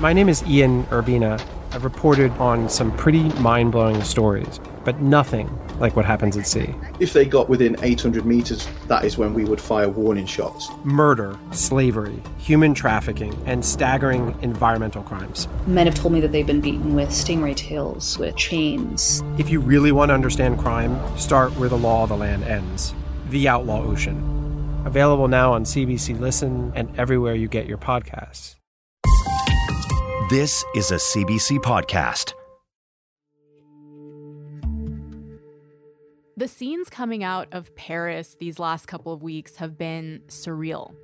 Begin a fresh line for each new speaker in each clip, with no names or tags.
My name is Ian Urbina. I've reported on some pretty mind blowing stories, but nothing like what happens at sea.
If they got within 800 meters, that is when we would fire warning shots.
Murder, slavery, human trafficking, and staggering environmental crimes.
Men have told me that they've been beaten with stingray tails, with chains.
If you really want to understand crime, start where the law of the land ends The Outlaw Ocean. Available now on CBC Listen and everywhere you get your podcasts.
This is a CBC podcast.
The scenes coming out of Paris these last couple of weeks have been surreal.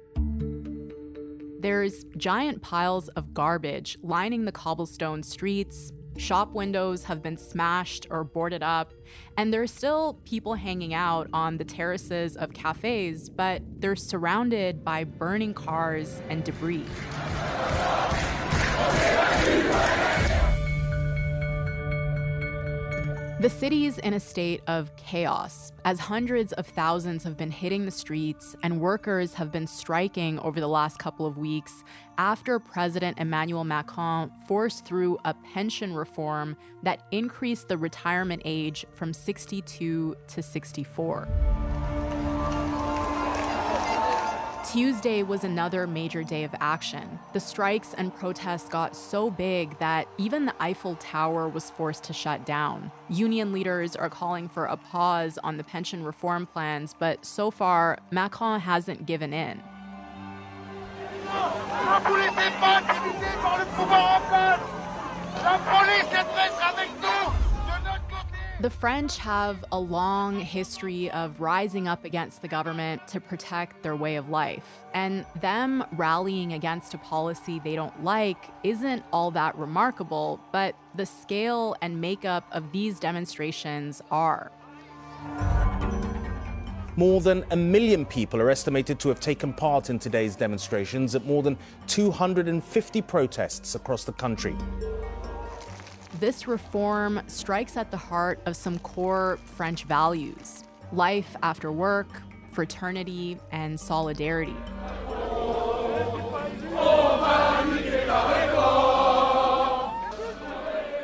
There's giant piles of garbage lining the cobblestone streets. Shop windows have been smashed or boarded up, and there's still people hanging out on the terraces of cafes, but they're surrounded by burning cars and debris. The city's in a state of chaos as hundreds of thousands have been hitting the streets and workers have been striking over the last couple of weeks after President Emmanuel Macron forced through a pension reform that increased the retirement age from 62 to 64. Tuesday was another major day of action. The strikes and protests got so big that even the Eiffel Tower was forced to shut down. Union leaders are calling for a pause on the pension reform plans, but so far, Macron hasn't given in. La police est avec nous. The French have a long history of rising up against the government to protect their way of life. And them rallying against a policy they don't like isn't all that remarkable, but the scale and makeup of these demonstrations are.
More than a million people are estimated to have taken part in today's demonstrations at more than 250 protests across the country.
This reform strikes at the heart of some core French values life after work, fraternity, and solidarity.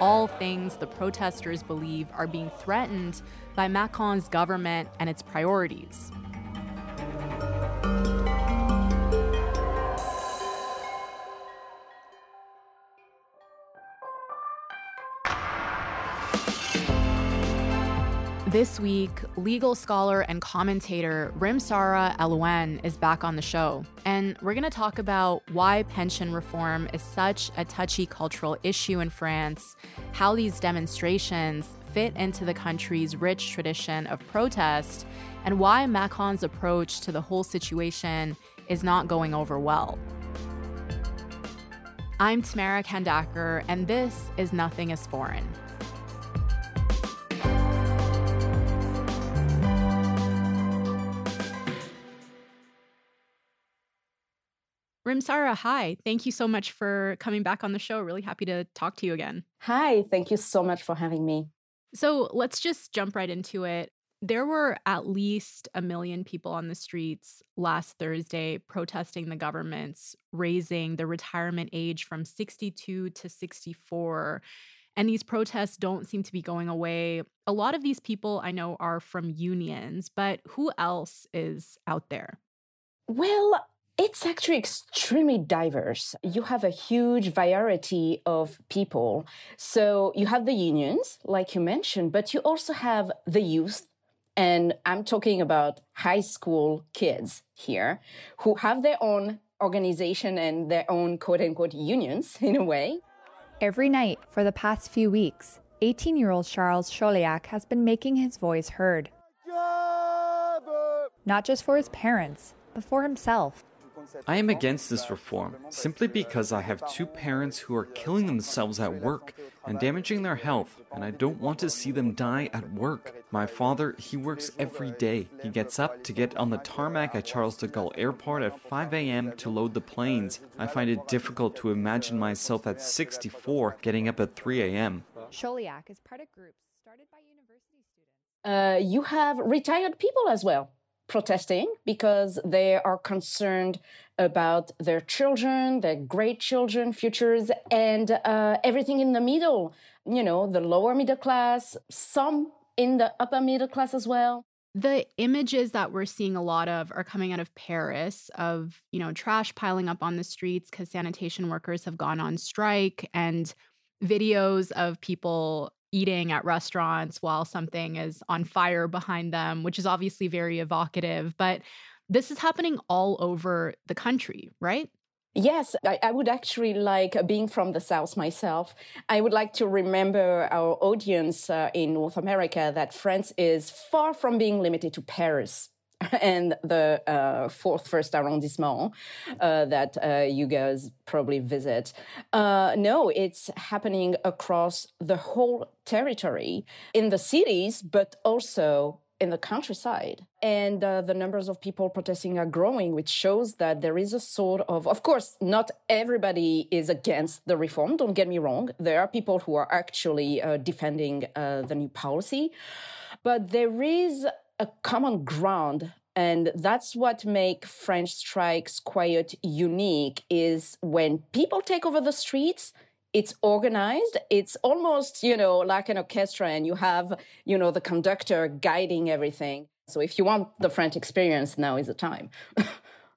All things the protesters believe are being threatened by Macron's government and its priorities. This week, legal scholar and commentator Rim-Sarah Alouane is back on the show, and we're going to talk about why pension reform is such a touchy cultural issue in France, how these demonstrations fit into the country's rich tradition of protest, and why Macron's approach to the whole situation is not going over well. I'm Tamara Khandaker, and this is Nothing is Foreign. Rim-Sarah, hi. Thank you so much for coming back on the show. Really happy to talk to you again.
Hi, thank you so much for having me.
So let's just jump right into it. There were at least a million people on the streets last Thursday protesting the government's raising the retirement age from 62 to 64. And these protests don't seem to be going away. A lot of these people I know are from unions, but who else is out there?
Well, it's actually extremely diverse. You have a huge variety of people. So you have the unions, like you mentioned, but you also have the youth. And I'm talking about high school kids here who have their own organization and their own quote unquote unions in a way.
Every night for the past few weeks, 18 year old Charles Choliac has been making his voice heard. Uh Not just for his parents, but for himself.
I am against this reform simply because I have two parents who are killing themselves at work and damaging their health, and I don't want to see them die at work. My father, he works every day. He gets up to get on the tarmac at Charles de Gaulle Airport at 5 a.m. to load the planes. I find it difficult to imagine myself at 64 getting up at 3 a.m.
Choliac is part of groups started by university
students. Uh, you have retired people as well protesting because they are concerned about their children, their great children, futures, and uh, everything in the middle. You know, the lower middle class, some in the upper middle class as well.
The images that we're seeing a lot of are coming out of Paris of, you know, trash piling up on the streets because sanitation workers have gone on strike and videos of people eating at restaurants while something is on fire behind them, which is obviously very evocative. But this is happening all over the country, right?
Yes, I, I, would actually like, uh, being from the South myself, I would like to remember our audience uh, in North America that France is far from being limited to Paris and the uh, fourth first arrondissement uh, that uh, you guys probably visit. Uh, no, it's happening across the whole territory in the cities, but also in the countryside. And uh, the numbers of people protesting are growing, which shows that there is a sort of, of course, not everybody is against the reform, don't get me wrong. There are people who are actually uh, defending the new policy. But there is a common ground and that's what make french strikes quite unique is when people take over the streets it's organized it's almost you know like an orchestra and you have you know the conductor guiding everything. So if you want the french experience now is the time.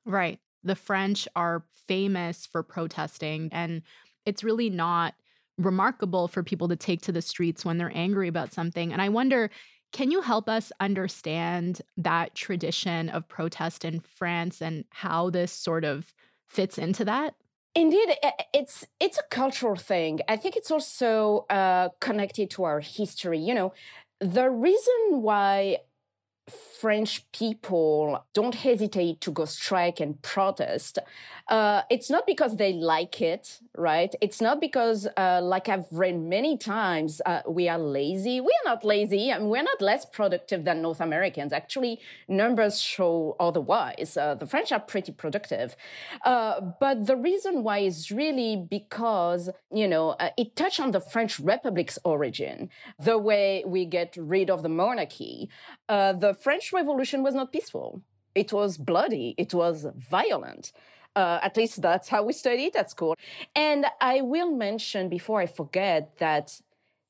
Right. The french are famous for protesting and it's really not remarkable for people to take to the streets when they're angry about something. And i wonder can you help us understand that tradition of protest in france and how this sort of fits into that
Indeed, it's it's a cultural thing. I think it's also uh, connected to our history. You know, the reason why French people don't hesitate to go strike and protest. Uh, it's not because they like it, right? It's not because, uh, like I've read many times, uh, we are lazy. We are not lazy. I mean, we're not less productive than North Americans. Actually, numbers show otherwise. Uh, the French are pretty productive. Uh, but the reason why is really because, you know, uh, it touched on the French Republic's origin, the way we get rid of the monarchy. the French Revolution was not peaceful. It was bloody. It was violent. Uh, at least that's how we studied at school. And I will mention before I forget that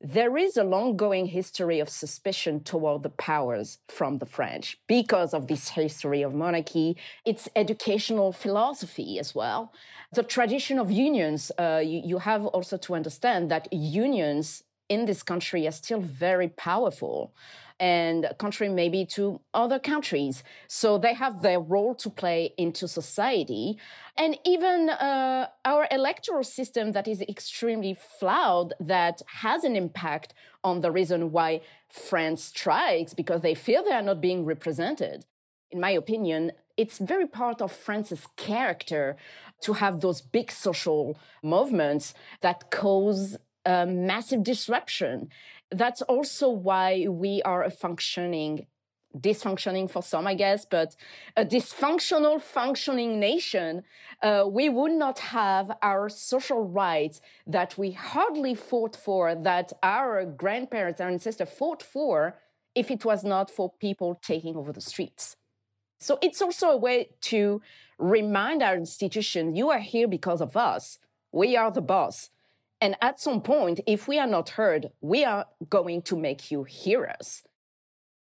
there is a long going history of suspicion toward the powers from the French because of this history of monarchy, its educational philosophy as well. The tradition of unions, uh, you, you have also to understand that unions in this country are still very powerful and contrary maybe to other countries. So they have their role to play into society. And even uh, our electoral system that is extremely flawed, that has an impact on the reason why France strikes because they feel they are not being represented. In my opinion, it's very part of France's character to have those big social movements that cause massive disruption that's also why we are a functioning dysfunctioning for some, I guess, but a dysfunctional functioning nation, uh, we would not have our social rights that we hardly fought for, that our grandparents, our ancestors fought for, if it was not for people taking over the streets. So it's also a way to remind our institutions, you are here because of us. We are the boss. And at some point, if we are not heard, we are going to make you hear us.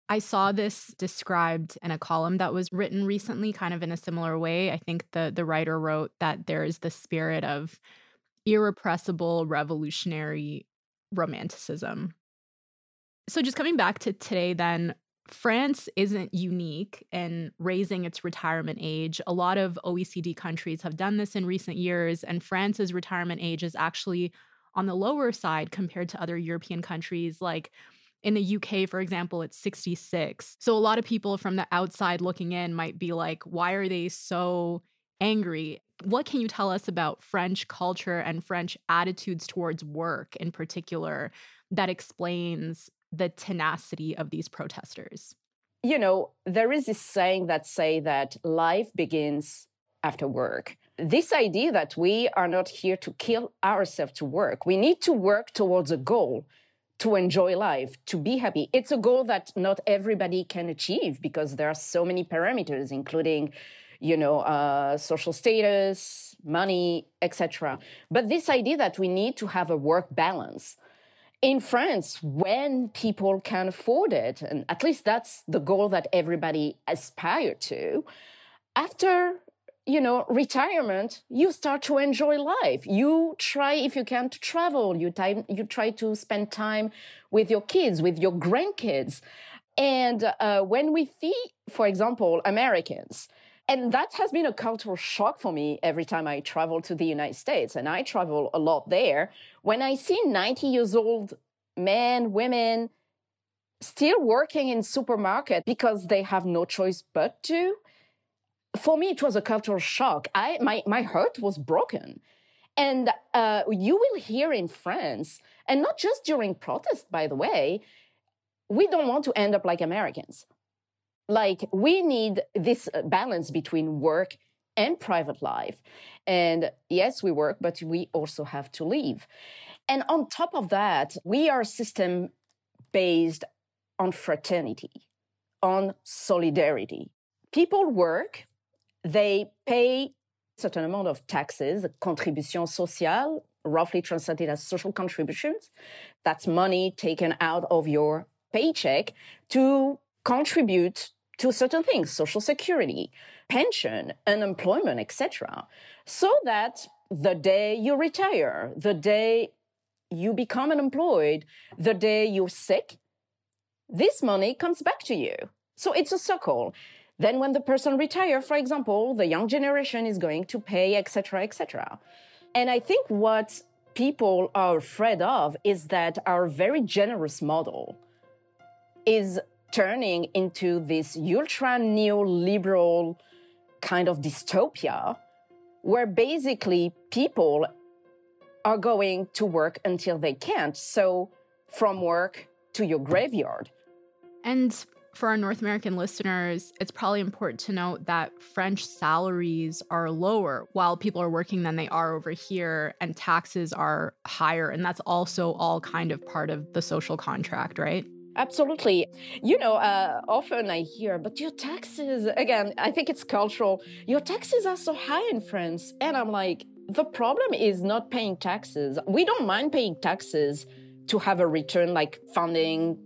I saw this described in a column that was written recently, kind of in a similar way. I think the, the writer wrote that there is the spirit of irrepressible revolutionary romanticism. So, just coming back to today, then, France isn't unique in raising its retirement age. A lot of OECD countries have done this in recent years, and France's retirement age is actually on the lower side compared to other European countries like in the UK, for example, it's 66. So a lot of people from the outside looking in might be like, why are they so angry? What can you tell us about French culture and French attitudes towards work in particular that explains the tenacity of these protesters?
You know, there is this saying that say that life begins after work this idea that we are not here to kill ourselves to work. We need to work towards a goal to enjoy life, to be happy. It's a goal that not everybody can achieve because there are so many parameters, including, you know, uh, social status, money, etc. But this idea that we need to have a work balance. In France, when people can afford it, and at least that's the goal that everybody aspire to, after you know, retirement, you start to enjoy life. You try, if you can, to travel. You time, you try to spend time with your kids, with your grandkids. And uh, when we see, for example, Americans, and that has been a cultural shock for me every time I travel to the United States, and I travel a lot there. When I see 90 years old men, women still working in supermarket because they have no choice but to, for me, it was a cultural shock. I, my, my heart was broken. And uh, you will hear in France, and not just during protests, by the way, we don't want to end up like Americans. Like, we need this balance between work and private life. And yes, we work, but we also have to leave. And on top of that, we are a system based on fraternity, on solidarity. People work they pay a certain amount of taxes, contribution sociale, roughly translated as social contributions. That's money taken out of your paycheck to contribute to certain things, social security, pension, unemployment, etc. So that the day you retire, the day you become unemployed, the day you're sick, this money comes back to you. So it's a circle. Then when the person retire, for example, the young generation is going to pay, etc., etc. And I think what people are afraid of is that our very generous model is turning into this ultra neoliberal kind of dystopia where basically people are going to work until they can't. So from work to your graveyard.
And for our North American listeners, it's probably important to note that French salaries are lower while people are working than they are over here, and taxes are higher. And that's also all kind of part of the social contract, right?
Absolutely. You know, uh, often I hear, but your taxes, again, I think it's cultural. Your taxes are so high in France. And I'm like, the problem is not paying taxes. We don't mind paying taxes to have a return like funding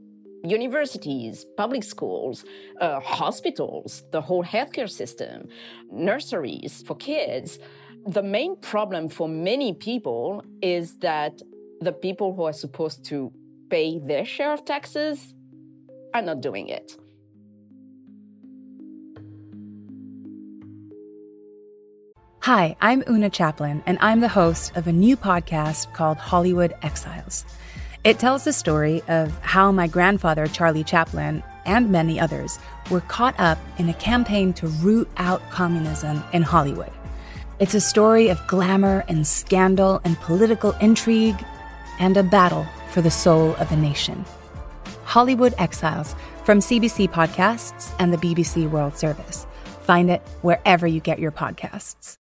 universities, public schools, uh, hospitals, the whole healthcare system, nurseries for kids. The main problem for many people is that the people who are supposed to pay their share of taxes are not doing it.
Hi, I'm Una Chaplin, and I'm the host of a new podcast called Hollywood Exiles. It tells the story of how my grandfather, Charlie Chaplin, and many others were caught up in a campaign to root out communism in Hollywood. It's a story of glamour and scandal and political intrigue and a battle for the soul of a nation. Hollywood Exiles from CBC Podcasts and the BBC World Service. Find it wherever you get your podcasts.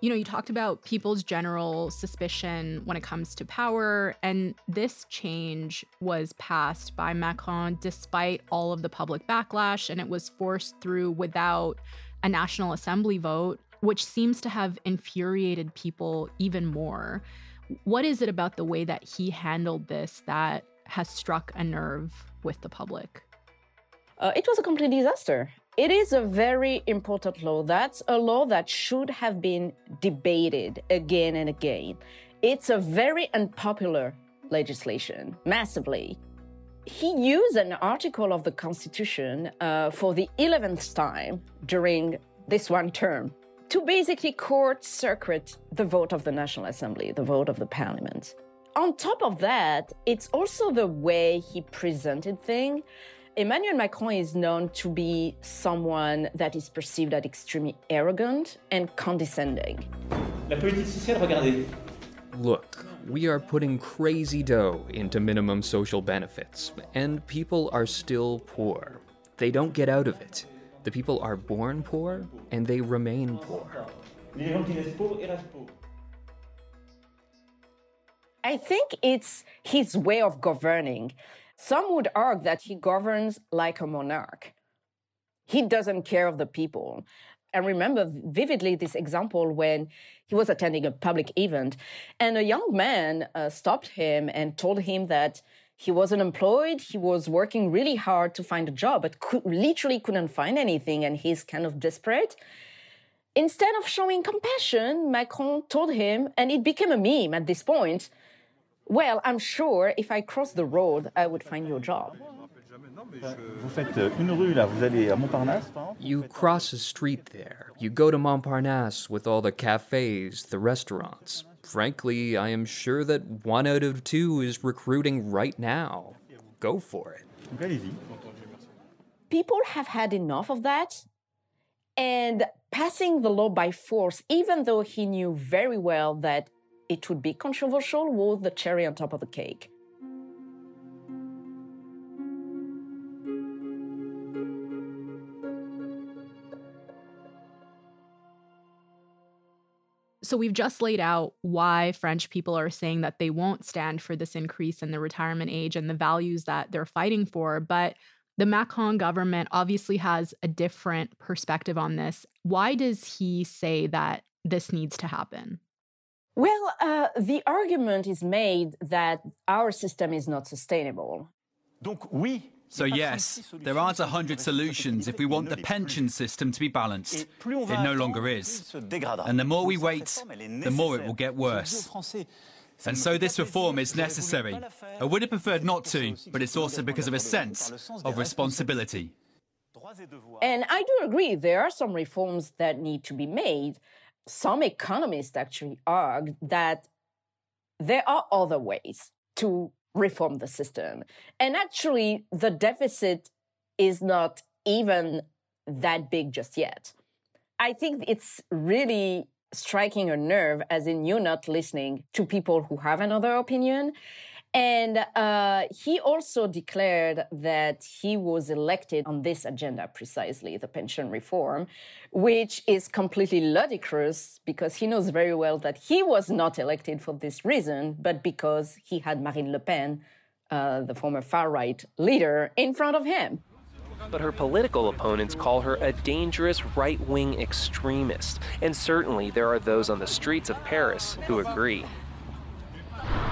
You know, you talked about people's general suspicion when it comes to power, and this change was passed by Macron despite all of the public backlash, and it was forced through without a National Assembly vote, which seems to have infuriated people even more. What is it about the way that he handled this that has struck a nerve with the public?
Uh, it was a complete disaster. It is a very important law. That's a law that should have been debated again and again. It's a very unpopular legislation, massively. He used an article of the Constitution uh, for the 11th time during this one term to basically court circuit the vote of the National Assembly, the vote of the Parliament. On top of that, it's also the way he presented things Emmanuel Macron is known to be someone that is perceived as extremely arrogant and condescending. La politique sociale,
regardez. Look, we are putting crazy dough into minimum social benefits, and people are still poor. They don't get out of it. The people are born poor and they remain poor.
I think it's his way of governing. Some would argue that he governs like a monarch. He doesn't care of the people. I remember vividly this example when he was attending a public event and a young man uh, stopped him and told him that he was unemployed. He was working really hard to find a job, but could, literally couldn't find anything. And he's kind of desperate. Instead of showing compassion, Macron told him, and it became a meme at this point, well, I'm sure if I cross the road, I would find your job.
You cross a street there. You go to Montparnasse with all the cafes, the restaurants. Frankly, I am sure that one out of two is recruiting right now. Go for it.
People have had enough of that. And passing the law by force, even though he knew very well that it would be controversial, was the cherry on top of the cake.
So we've just laid out why French people are saying that they won't stand for this increase in the retirement age and the values that they're fighting for. But the Macron government obviously has a different perspective on this. Why does he say that this needs to happen?
Well, uh, the argument is made that our system is not sustainable.
Donc, oui, so, yes, there aren't a hundred solutions if we want the pension system to be balanced. It no longer is. And the more we wait, the more it will get worse. And so this reform is necessary. I would have preferred not to, but it's also because of a sense of responsibility.
And I do agree, there are some reforms that need to be made. Some economists actually argue that there are other ways to reform the system. And actually, the deficit is not even that big just yet. I think it's really striking a nerve, as in you're not listening to people who have another opinion and uh, he also declared that he was elected on this agenda precisely, the pension reform, which is completely ludicrous because he knows very well that he was not elected for this reason, but because he had Marine Le Pen, uh, the former far right leader, in front of him.
But her political opponents call her a dangerous right wing extremist. And certainly there are those on the streets of Paris who agree.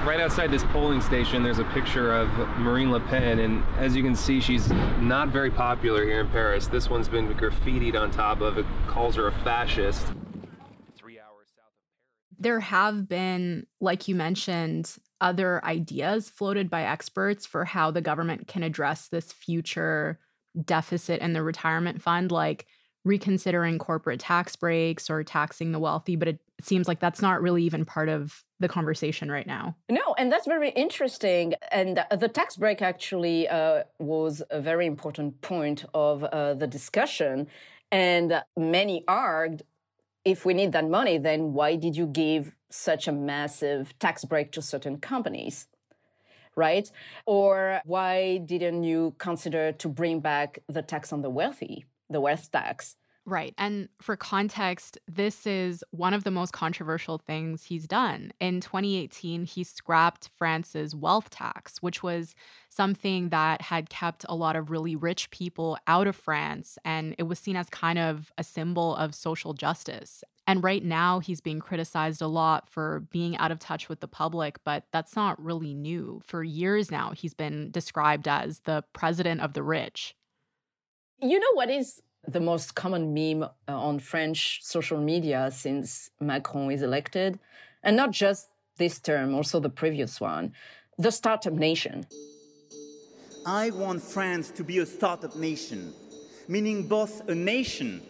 Right outside this polling station, there's a picture of Marine Le Pen, and as you can see, she's not very popular here in Paris. This one's been graffitied on top of it, calls her a fascist. Three hours south of Paris.
There have been, like you mentioned, other ideas floated by experts for how the government can address this future deficit in the retirement fund, like reconsidering corporate tax breaks or taxing the wealthy, but it seems like that's not really even part of the conversation right now.
No, and that's very interesting. And the tax break actually uh, was a very important point of uh, the discussion. And many argued if we need that money, then why did you give such a massive tax break to certain companies? Right? Or why didn't you consider to bring back the tax on the wealthy, the wealth tax?
Right. And for context, this is one of the most controversial things he's done. In 2018, he scrapped France's wealth tax, which was something that had kept a lot of really rich people out of France. And it was seen as kind of a symbol of social justice. And right now, he's being criticized a lot for being out of touch with the public, but that's not really new. For years now, he's been described as the president of the rich.
You know what is the most common meme uh, on French social media since Macron is elected. And not just this term, also the previous one the startup nation.
I want France to be a startup nation, meaning both a nation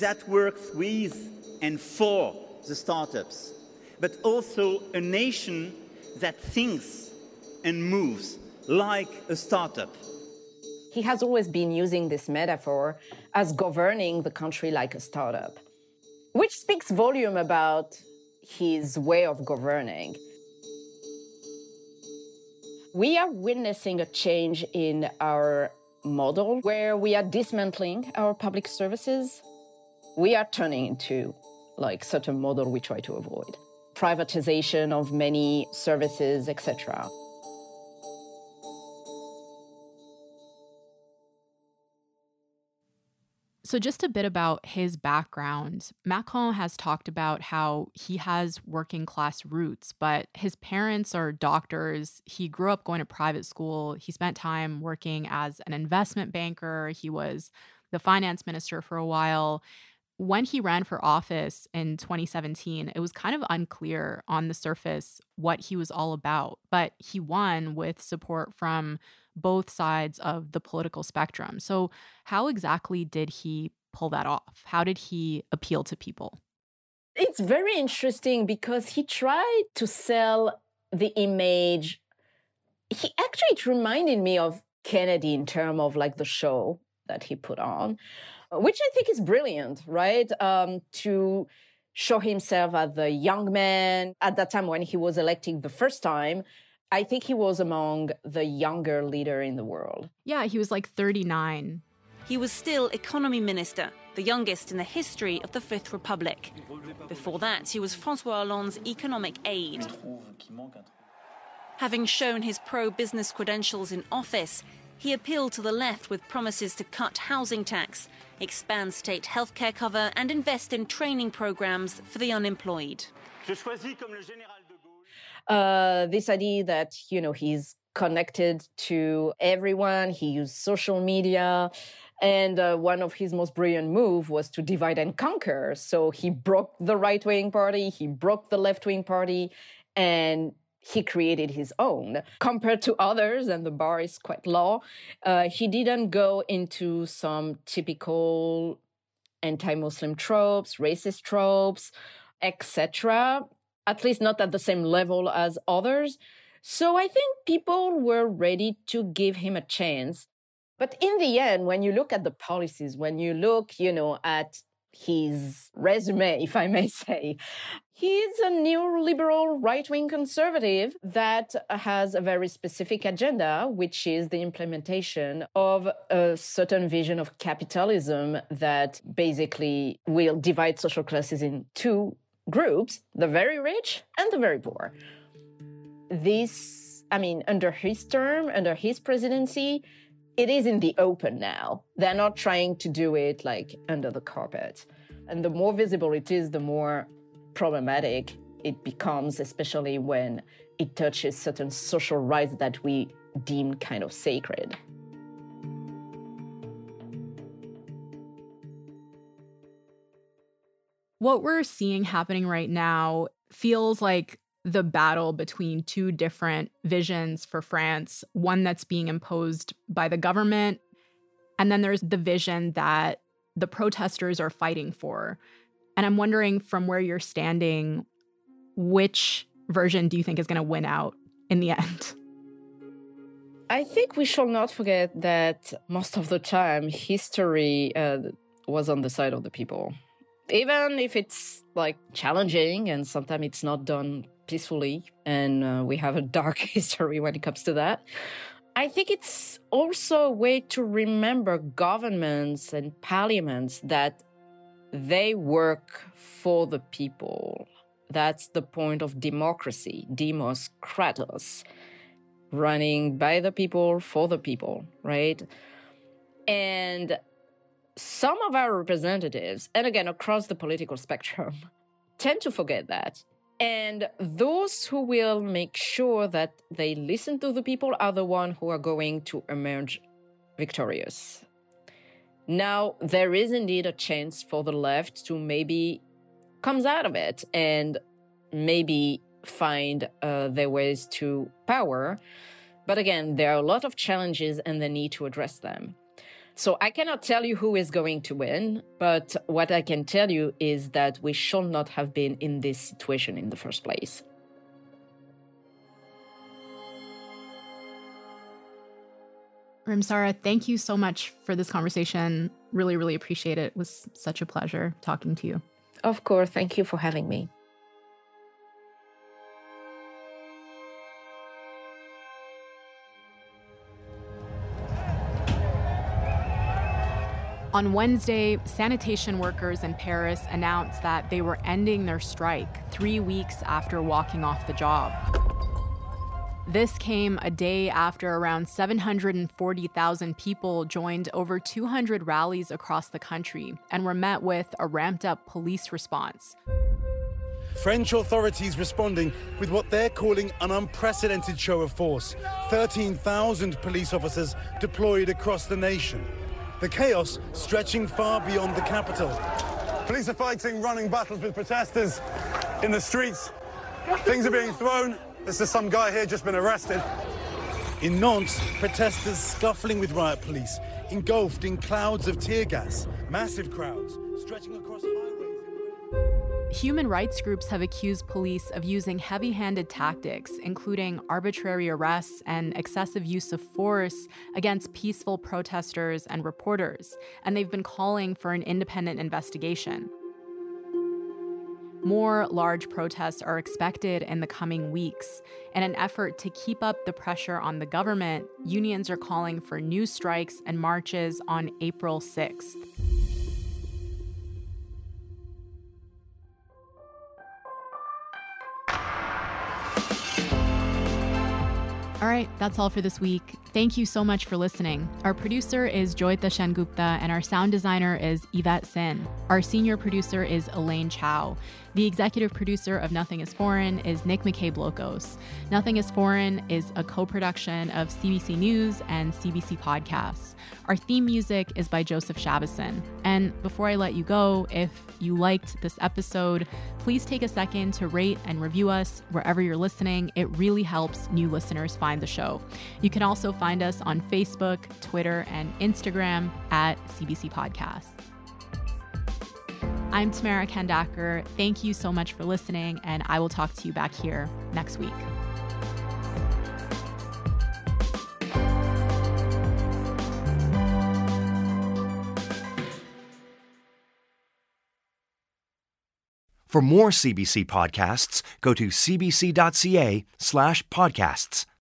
that works with and for the startups, but also a nation that thinks and moves like a startup.
He has always been using this metaphor as governing the country like a startup, which speaks volume about his way of governing. We are witnessing a change in our model where we are dismantling our public services, we are turning into like such a model we try to avoid. Privatization of many services, etc.
So, just a bit about his background. Macron has talked about how he has working class roots, but his parents are doctors. He grew up going to private school. He spent time working as an investment banker. He was the finance minister for a while. When he ran for office in 2017, it was kind of unclear on the surface what he was all about, but he won with support from both sides of the political spectrum. So, how exactly did he pull that off? How did he appeal to people?
It's very interesting because he tried to sell the image. He actually it reminded me of Kennedy in terms of like the show that he put on, which I think is brilliant, right? Um, to show himself as the young man at that time when he was elected the first time I think he was among the younger leader in the world.
Yeah, he was like 39.
He was still economy minister, the youngest in the history of the Fifth Republic. Before that, he was Francois Hollande's economic aide. Having shown his pro business credentials in office, he appealed to the left with promises to cut housing tax, expand state healthcare cover, and invest in training programs for the unemployed
uh, this idea that you know he's connected to everyone. He used social media. And uh, one of his most brilliant moves was to divide and conquer. So he broke the right wing party, he broke the left wing party, and he created his own. Compared to others, and the bar is quite low, uh, he didn't go into some typical anti Muslim tropes, racist tropes, etc at least not at the same level as others. So I think people were ready to give him a chance. But in the end, when you look at the policies, when you look, you know, at his resume, if I may say, he's a neoliberal right wing conservative that has a very specific agenda, which is the implementation of a certain vision of capitalism that basically will divide social classes in two groups, the very rich and the very poor. This, I mean, under his term, under his presidency, it is in the open now. They're not trying to do it like under the carpet. And the more visible it is, the more problematic it becomes, especially when it touches certain social rights that we deem kind of sacred.
What we're seeing happening right now feels like the battle between two different visions for France one that's being imposed by the government, and then there's the vision that the protesters are fighting for. And I'm wondering from where you're standing, which version do you think is going to win out in the end?
I think we shall not forget that most of the time history uh, was on the side of the people even if it's like challenging and sometimes it's not done peacefully and uh, we have a dark history when it comes to that i think it's also a way to remember governments and parliaments that they work for the people. That's the point of democracy demos kratos running by the people for the people right? And some of our representatives, and again across the political spectrum, tend to forget that. And those who will make sure that they listen to the people are the ones who are going to emerge victorious. Now, there is indeed a chance for the left to maybe comes out of it and maybe find uh, their ways to power. But again, there are a lot of challenges and the need to address them. So I cannot tell you who is going to win, but what I can tell you is that we should not have been in this situation in the first place.
Rim-Sarah, thank you so much for this conversation. Really, really appreciate it. It was such a pleasure talking to you.
Of course. Thank you for having me.
On Wednesday, sanitation workers in Paris announced that they were ending their strike three weeks after walking off the job. This came a day after around 740,000 people joined over 200 rallies across the country and were met with a ramped up police response.
French authorities responding with what they're calling an unprecedented show of force 13,000 police officers deployed across the nation. The chaos stretching far beyond the capital.
Police are fighting running battles with protesters in the streets. Things are being thrown. This is some guy here just been arrested.
In Nantes, protesters scuffling with riot police, engulfed in clouds of tear gas, massive crowds stretching across
Human rights groups have accused police of using heavy handed tactics, including arbitrary arrests and excessive use of force against peaceful protesters and reporters, and they've been calling for an independent investigation. More large protests are expected in the coming weeks. In an effort to keep up the pressure on the government, unions are calling for new strikes and marches on April 6th. All right, that's all for this week. Thank you so much for listening. Our producer is Joyita Sengupta, and our sound designer is Yvette Sin. Our senior producer is Elaine Chow. The executive producer of Nothing is Foreign is Nick McKay Blokos. Nothing is Foreign is a co production of CBC News and CBC Podcasts. Our theme music is by Joseph Shabason. And before I let you go, if you liked this episode, please take a second to rate and review us wherever you're listening. It really helps new listeners find the show. You can also find us on Facebook, Twitter, and Instagram at CBC Podcasts. I'm Tamara Khandaker. Thank you so much for listening, and I will talk to you back here next week.
For more CBC podcasts, go to cbc.ca slash podcasts.